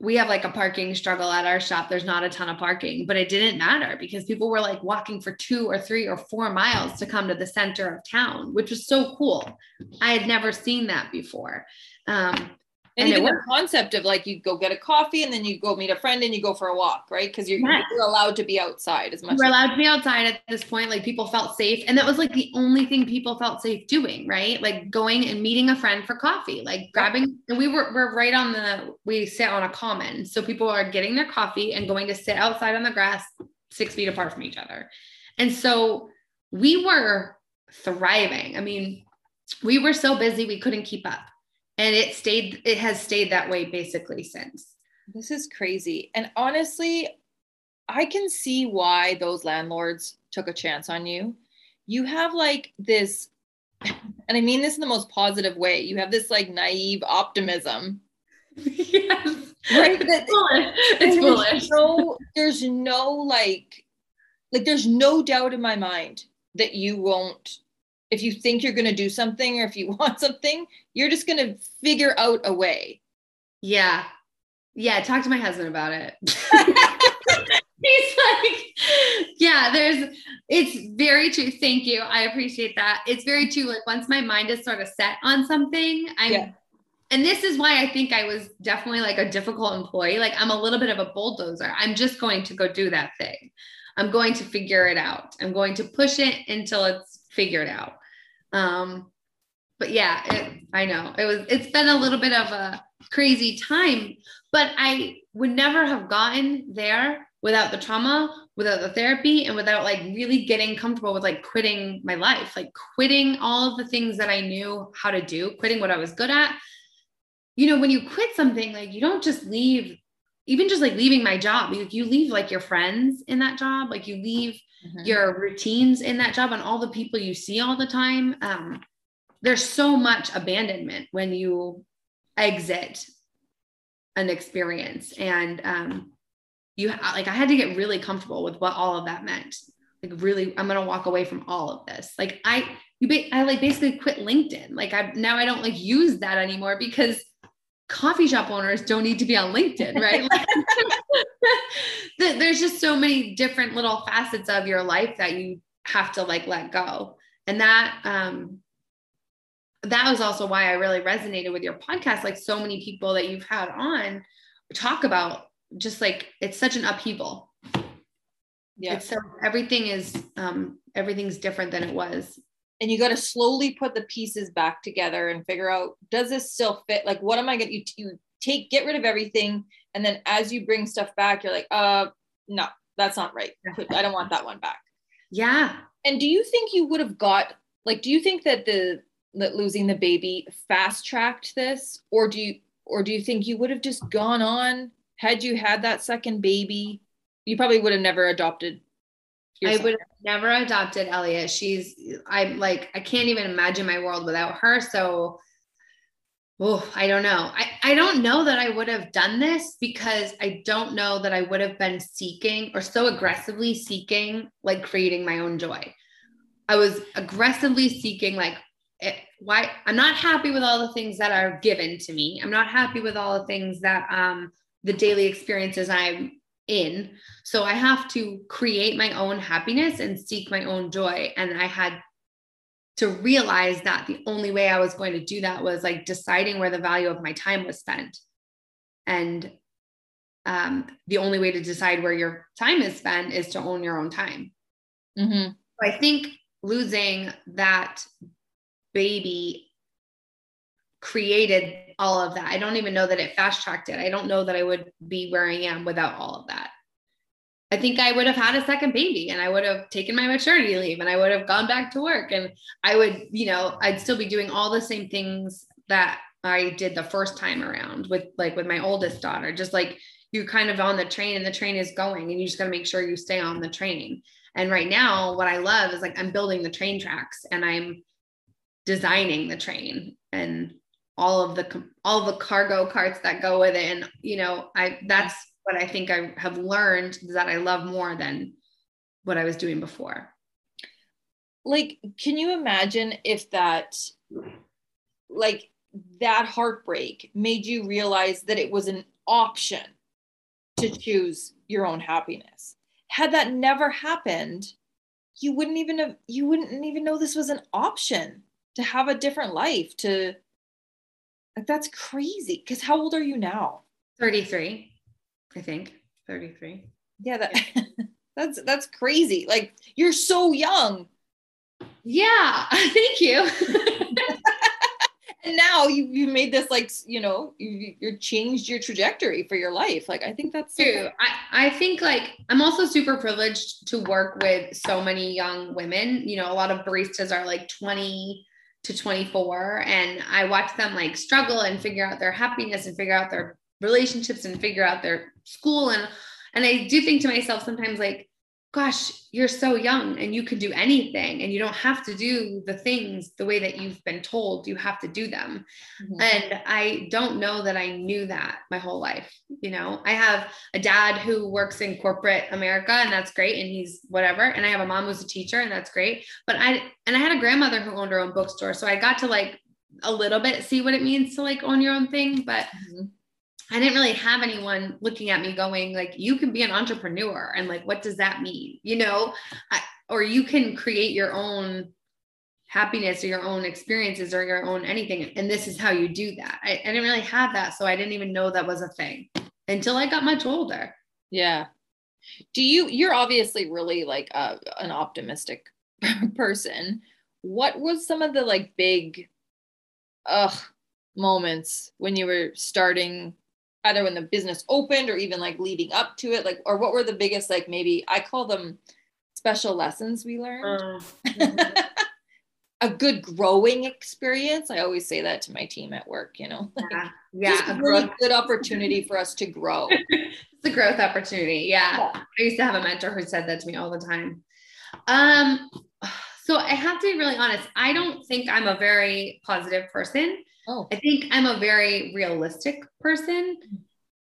we have like a parking struggle at our shop. There's not a ton of parking, but it didn't matter because people were like walking for two or three or four miles to come to the center of town, which was so cool. I had never seen that before. Um, And, And even the concept of like you go get a coffee and then you go meet a friend and you go for a walk, right? Because you're, Right. you're allowed to be outside as much. we're as- allowed to be outside at this point. Like people felt safe. And that was like the only thing people felt safe doing, right? Like going and meeting a friend for coffee, like grabbing, and we were, we're right on the, we sit on a common. So people are getting their coffee and going to sit outside on the grass, six feet apart from each other. And so we were thriving. I mean, we were so busy, we couldn't keep up. And it stayed, it has stayed that way basically since. This is crazy. And honestly, I can see why those landlords took a chance on you. You have like this, and I mean this in the most positive way. You have this like naive optimism, yes. right? That It's foolish. It's foolish. No, there's no like like there's no doubt in my mind that you won't if you think you're going to do something or if you want something you're just going to figure out a way. Yeah. Yeah talk to my husband about it. He's like yeah there's it's very true. Thank you. I appreciate that. It's very true. Like once my mind is sort of set on something i'm yeah. and this is why i think i was definitely like a difficult employee. Like i'm a little bit of a bulldozer. I'm just going to go do that thing. I'm going to figure it out. I'm going to push it until it's figured out um but yeah it, i know it was it's been a little bit of a crazy time but i would never have gotten there without the trauma, without the therapy, and without like really getting comfortable with like quitting my life, like quitting all of the things that I knew how to do, quitting what I was good at. You know, when you quit something, like you don't just leave, even just like leaving my job, you, you leave like your friends in that job, like you leave mm-hmm. your routines in that job and all the people you see all the time. Um, there's so much abandonment when you exit an experience. And um, you like I had to get really comfortable with what all of that meant. Like really, I'm gonna walk away from all of this. Like I you ba- I like basically quit LinkedIn. Like I now I don't like use that anymore because coffee shop owners don't need to be on LinkedIn, right? there's just so many different little facets of your life that you have to like let go. And that um that was also why I really resonated with your podcast. Like so many people that you've had on talk about just like it's such an upheaval. Yeah. It's so everything is um everything's different than it was. And you got to slowly put the pieces back together and figure out does this still fit? Like what am I going to you, you take get rid of everything and then as you bring stuff back you're like uh no, that's not right. I don't want that one back. Yeah. And do you think you would have got like do you think that the that losing the baby fast tracked this or do you or do you think you would have just gone on had you had that second baby, you probably would have never adopted. I would have never adopted Elliot. She's, I'm like, I can't even imagine my world without her. So, oh, I don't know. I, I don't know that I would have done this because I don't know that I would have been seeking or so aggressively seeking, like creating my own joy. I was aggressively seeking, like, it, why I'm not happy with all the things that are given to me. I'm not happy with all the things that um the daily experiences I'm in. So I have to create my own happiness and seek my own joy. And I had to realize that the only way I was going to do that was like deciding where the value of my time was spent. And um, the only way to decide where your time is spent is to own your own time. Mm-hmm. I think losing that baby created all of that. I don't even know that it fast tracked it. I don't know that I would be where I am without all of that. I think I would have had a second baby and I would have taken my maternity leave and I would have gone back to work and I would, you know, I'd still be doing all the same things that I did the first time around with like with my oldest daughter. Just like you're kind of on the train and the train is going and you just got to make sure you stay on the train. And right now, what I love is like I'm building the train tracks and I'm designing the train and all of the all the cargo carts that go with it. And you know i that's what i think i have learned that i love more than what i was doing before. Like can you imagine if that like that heartbreak made you realize that it was an option to choose your own happiness? Had that never happened you wouldn't even have you wouldn't even know this was an option to have a different life to like that's crazy. Because how old are you now? 33, I think. 33. Yeah, that that's that's crazy. Like you're so young. Yeah, thank you. and now you you made this like you know you you changed your trajectory for your life. Like I think that's so true. I I think like I'm also super privileged to work with so many young women. You know, a lot of baristas are like 20 to 24 and I watch them like struggle and figure out their happiness and figure out their relationships and figure out their school and and I do think to myself sometimes like gosh, you're so young and you can do anything and you don't have to do the things the way that you've been told you have to do them. Mm-hmm. And I don't know that I knew that my whole life. You know, I have a dad who works in corporate America and that's great. And he's whatever. And I have a mom who's a teacher and that's great. But I, and I had a grandmother who owned her own bookstore. So I got to like a little bit see what it means to like own your own thing. But mm-hmm. I didn't really have anyone looking at me going like, you can be an entrepreneur. And like, what does that mean? You know, I, or you can create your own happiness or your own experiences or your own anything. And this is how you do that. I, I didn't really have that. So I didn't even know that was a thing until I got much older. Yeah. Do you, you're obviously really like a, an optimistic person. What was some of the like big, ugh, moments when you were starting either when the business opened or even like leading up to it like or what were the biggest like maybe i call them special lessons we learned? Uh, a good growing experience. I always say that to my team at work you know like, yeah, yeah a really good opportunity for us to grow. It's a growth opportunity yeah. yeah. I used to have a mentor who said that to me all the time. Um so i have to be really honest. I don't think i'm a very positive person Oh. I think I'm a very realistic person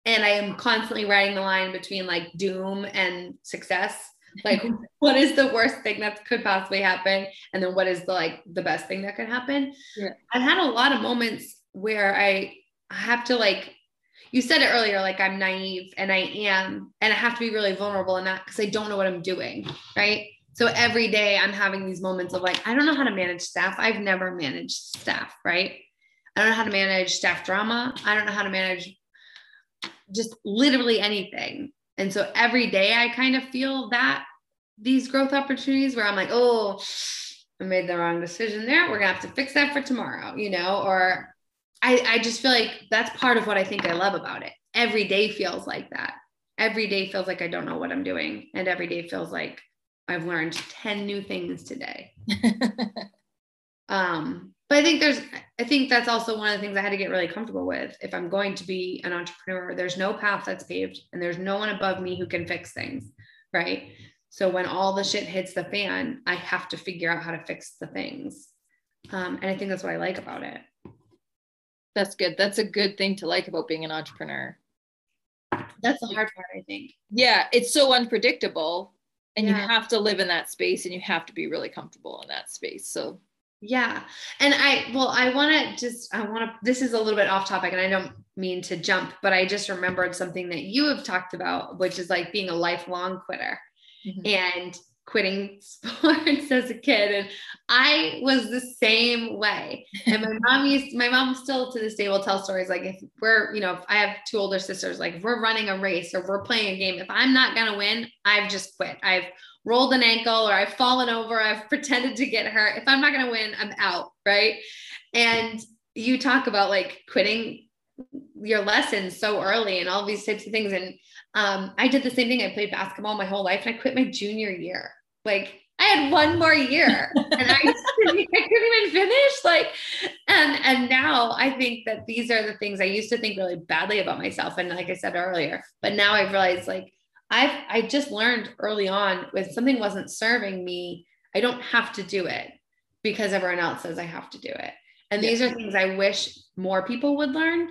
and I am constantly writing the line between like doom and success. Like what is the worst thing that could possibly happen and then what is the like the best thing that could happen? Yeah. I've had a lot of moments where I have to like you said it earlier like I'm naive and I am and I have to be really vulnerable in that because I don't know what I'm doing, right? So every day I'm having these moments of like I don't know how to manage staff. I've never managed staff, right? I don't know how to manage staff drama. I don't know how to manage just literally anything. And so every day I kind of feel that these growth opportunities where I'm like, oh, I made the wrong decision there. We're gonna have to fix that for tomorrow, you know, or I, I just feel like that's part of what I think I love about it. Every day feels like that. Every day feels like I don't know what I'm doing. And every day feels like I've learned 10 new things today. um, but I think there's, I think that's also one of the things I had to get really comfortable with. If I'm going to be an entrepreneur, there's no path that's paved and there's no one above me who can fix things. Right. So when all the shit hits the fan, I have to figure out how to fix the things. Um, and I think that's what I like about it. That's good. That's a good thing to like about being an entrepreneur. That's the hard part, I think. Yeah. It's so unpredictable and yeah. you have to live in that space and you have to be really comfortable in that space. So yeah. And I, well, I want to just, I want to, this is a little bit off topic and I don't mean to jump, but I just remembered something that you have talked about, which is like being a lifelong quitter mm-hmm. and quitting sports as a kid. And I was the same way. And my mom used, my mom still to this day will tell stories like if we're, you know, if I have two older sisters, like if we're running a race or we're playing a game, if I'm not going to win, I've just quit. I've rolled an ankle or I've fallen over, I've pretended to get hurt. If I'm not going to win, I'm out. Right. And you talk about like quitting your lessons so early and all these types of things. And um, I did the same thing. I played basketball my whole life and I quit my junior year. Like I had one more year and I, I couldn't even finish. Like, and and now I think that these are the things I used to think really badly about myself. And like I said earlier, but now I've realized like I've I just learned early on when something wasn't serving me, I don't have to do it because everyone else says I have to do it. And these are things I wish more people would learn.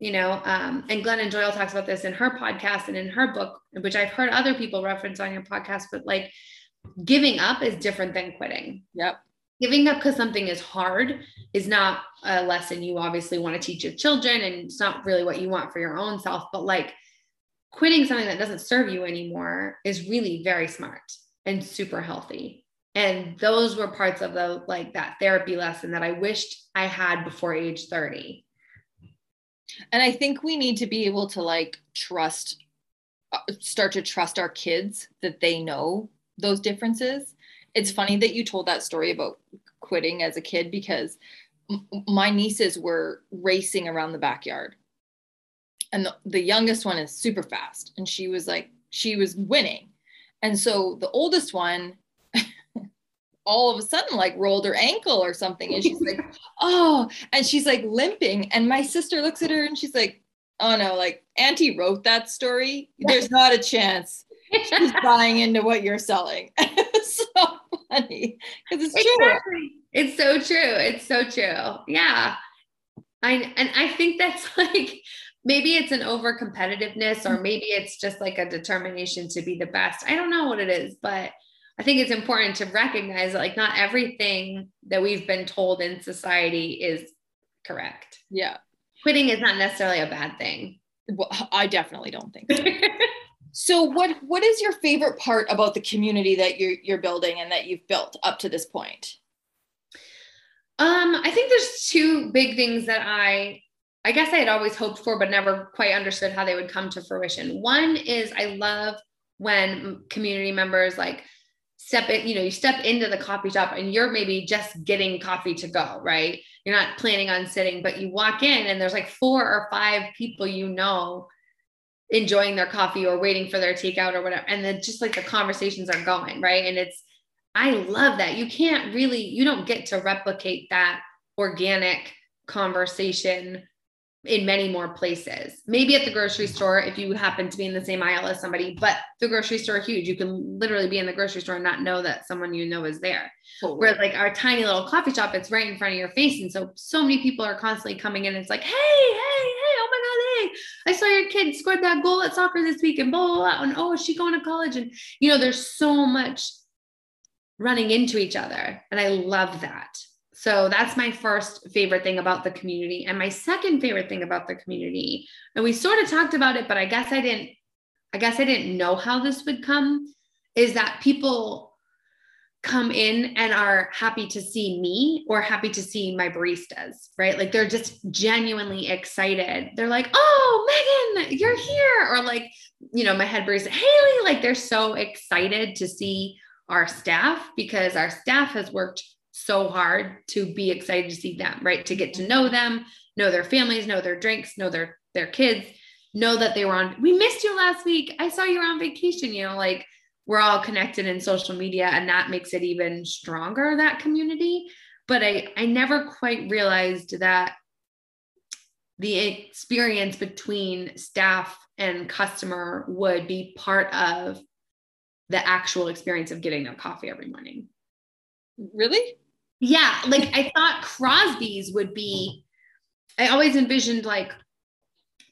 You know, um, and Glennon Doyle talks about this in her podcast and in her book, which I've heard other people reference on your podcast, but like giving up is different than quitting. Yep. Giving up because something is hard is not a lesson you obviously want to teach your children, and it's not really what you want for your own self. But like quitting something that doesn't serve you anymore is really very smart and super healthy. And those were parts of the like that therapy lesson that I wished I had before age 30. And I think we need to be able to like trust, uh, start to trust our kids that they know those differences. It's funny that you told that story about quitting as a kid because my nieces were racing around the backyard and the, the youngest one is super fast and she was like she was winning and so the oldest one all of a sudden like rolled her ankle or something and she's like oh and she's like limping and my sister looks at her and she's like oh no like auntie wrote that story there's not a chance she's buying into what you're selling. it's so funny because it's Exactly. true. It's so true. It's so true. Yeah. I and I think that's like maybe it's an over competitiveness or maybe it's just like a determination to be the best. I don't know what it is, but I think it's important to recognize that like not everything that we've been told in society is correct. Yeah. Quitting is not necessarily a bad thing. Well, I definitely don't think so. So what what is your favorite part about the community that you're you're building and that you've built up to this point? Um, I think there's two big things that I I guess I had always hoped for, but never quite understood how they would come to fruition. One is I love when community members like step in, you know, you step into the coffee shop and you're maybe just getting coffee to go, right? You're not planning on sitting, but you walk in and there's like four or five people you know enjoying their coffee or waiting for their takeout or whatever. And then just like the conversations are going, right? And it's I love that. You can't really, you don't get to replicate that organic conversation in many more places. Maybe at the grocery store if you happen to be in the same aisle as somebody, but the grocery store is huge. You can literally be in the grocery store and not know that someone you know is there. Whereas like our tiny little coffee shop, it's right in front of your face. And so so many people are constantly coming in. It's like, hey, hey, hey, oh my God, hey, I saw your kid scored that goal at soccer this week and blah, blah, blah. And oh, is she going to college? And you know, there's so much running into each other. And I love that. So that's my first favorite thing about the community. And my second favorite thing about the community, and we sort of talked about it, but I guess I didn't, I guess I didn't know how this would come, is that people come in and are happy to see me or happy to see my baristas, right? Like they're just genuinely excited. They're like, oh, Meaghan, you're here. Or like, you know, my head barista, Haley, like they're so excited to see our staff because our staff has worked so hard to be excited to see them, right? To get to know them, know their families, know their drinks, know their their kids, know that they were on. We missed you last week. I saw you were on vacation. You know, like we're all connected in social media, and that makes it even stronger that community. But I I never quite realized that the experience between staff and customer would be part of the actual experience of getting their coffee every morning. Really? Yeah, like I thought Crosby's would be, I always envisioned like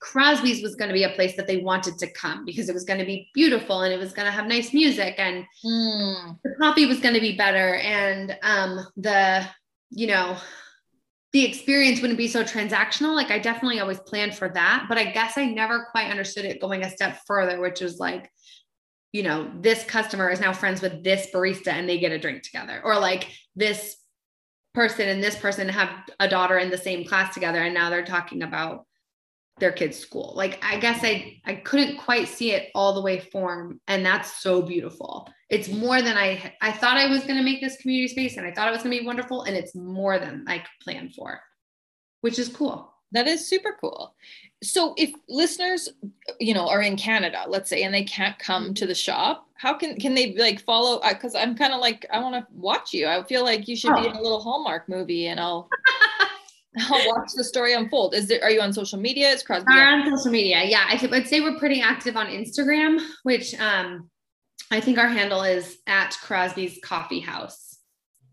Crosby's was going to be a place that they wanted to come because it was going to be beautiful and it was going to have nice music and Mm. the coffee was going to be better and um the you know the experience wouldn't be so transactional like i definitely always planned for that but i guess i never quite understood it going a step further which was like you know this customer is now friends with this barista and they get a drink together or like this person and this person have a daughter in the same class together and now they're talking about their kids school. Like i guess i i couldn't quite see it all the way form and that's so beautiful. It's more than i i thought i was going to make this community space and i thought it was going to be wonderful and it's more than i planned for which is cool. That is super cool. So if listeners, you know, are in Canada, let's say, and they can't come mm-hmm. to the shop, how can can they like follow? Because I'm kind of like I want to watch you. I feel like you should be in a little Hallmark movie, and I'll I'll watch the story unfold. Is there? Are you on social media? Is Crosby? We're on social media yeah I would say we're pretty active on instagram which um i think our handle is at crosby's coffee house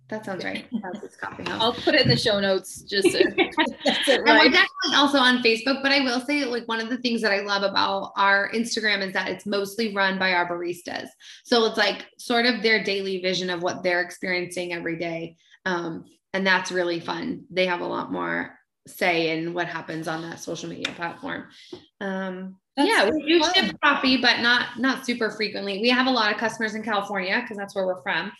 that sounds right coffee house I'll put it in the show notes. Just so, it And we're definitely also on Facebook, but I will say, like, one of the things that I love about our Instagram is that it's mostly run by our baristas. So it's like sort of their daily vision of what they're experiencing every day. Um, and that's really fun. They have a lot more say in what happens on that social media platform. Um, That's yeah, we do ship coffee, but not not super frequently. We have a lot of customers in California because that's where we're from,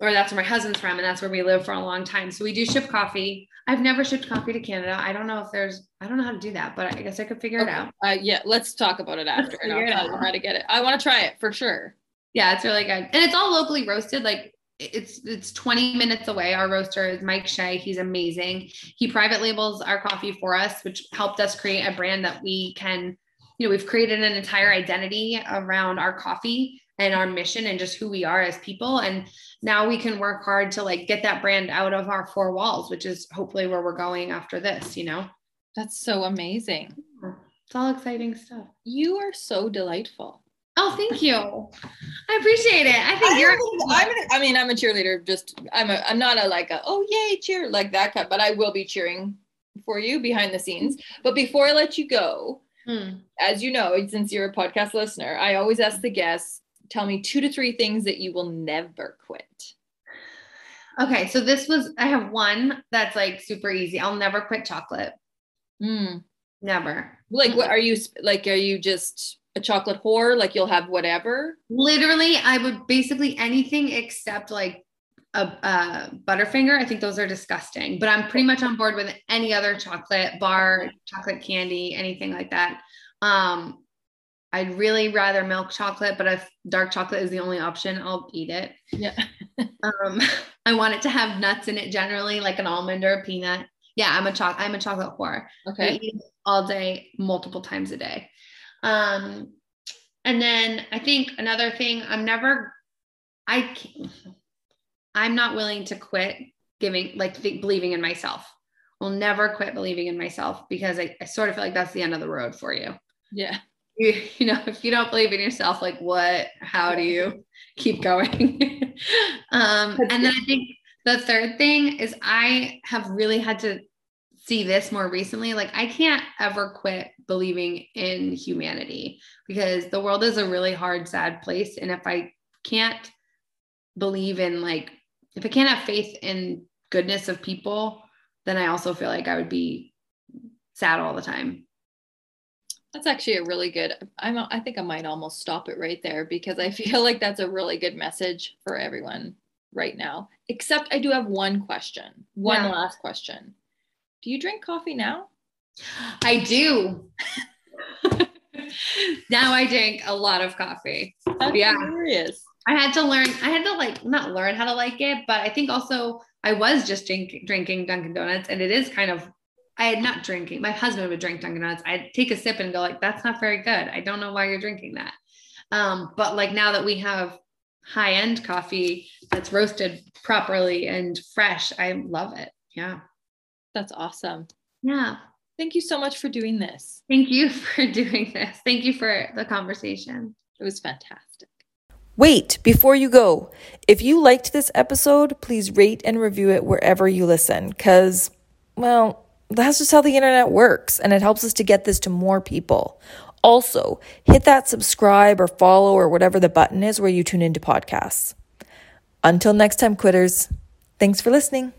or that's where my husband's from, and that's where we live for a long time. So we do ship coffee. I've never shipped coffee to Canada. I don't know if there's, I don't know how to do that, but I guess I could figure it out. Uh, yeah, let's talk about it after, and I'll tell you how to get it. I want to try it for sure. Yeah, it's really good, and it's all locally roasted. Like it's it's 20 minutes away. Our roaster is Mike Shea. He's amazing. He private labels our coffee for us, which helped us create a brand that we can, you know, we've created an entire identity around our coffee and our mission and just who we are as people. And now we can work hard to like get that brand out of our four walls, which is hopefully where we're going after this, you know. That's so amazing. It's all exciting stuff. You are so delightful. Oh, thank you. I appreciate it. I think I you're. am- I'm a, I mean, I'm a cheerleader. Just I'm a I'm not a like a oh yay cheer like that kind, but I will be cheering for you behind the scenes. But before I let you go, Hmm. as you know, since you're a podcast listener, I always ask the guests, tell me two to three things that you will never quit. Okay, so this was. I have one that's like super easy. I'll never quit chocolate. Mm. Never. Like, what are you like? Are you just a chocolate whore? Like, you'll have whatever. Literally, I would basically anything except like a, a Butterfinger. I think those are disgusting. But I'm pretty much on board with any other chocolate bar, chocolate candy, anything like that. Um, I'd really rather milk chocolate, but if dark chocolate is the only option, I'll eat it. Yeah. Um, I want it to have nuts in it generally, like an almond or a peanut. Yeah, I'm a choc. I'm a chocolate whore. I Okay. eat it all day, multiple times a day. Um, and then I think another thing, I'm never, I, I'm not willing to quit giving, like th- believing in myself. Will never quit believing in myself because I, I sort of feel like that's the end of the road for you. Yeah. You, you know, if you don't believe in yourself, like what, how do you keep going? um, and then I think the third thing is I have really had to see this more recently. Like I can't ever quit believing in humanity because the world is a really hard, sad place. And if I can't believe in like, if I can't have faith in goodness of people, then I also feel like I would be sad all the time. That's actually a really good. I'm. I think I might almost stop it right there because I feel like that's a really good message for everyone right now. Except I do have one question. One Yeah. last question. Do you drink coffee now? I do. now I drink a lot of coffee. That's Yeah. hilarious. I had to learn, I had to like not learn how to like it, but I think also I was just drink, drinking Dunkin' Donuts and it is kind of I had not drinking. My husband would drink Dunkin' Donuts. I'd take a sip and go like, that's not very good. I don't know why you're drinking that. Um, but like now that we have high end coffee that's roasted properly and fresh, I love it. Yeah. That's awesome. Yeah. Thank you so much for doing this. Thank you for doing this. Thank you for the conversation. It was fantastic. Wait, before you go, if you liked this episode, please rate and review it wherever you listen, because, well, that's just how the internet works, and it helps us to get this to more people. Also, hit that subscribe or follow or whatever the button is where you tune into podcasts. Until next time, quitters, thanks for listening.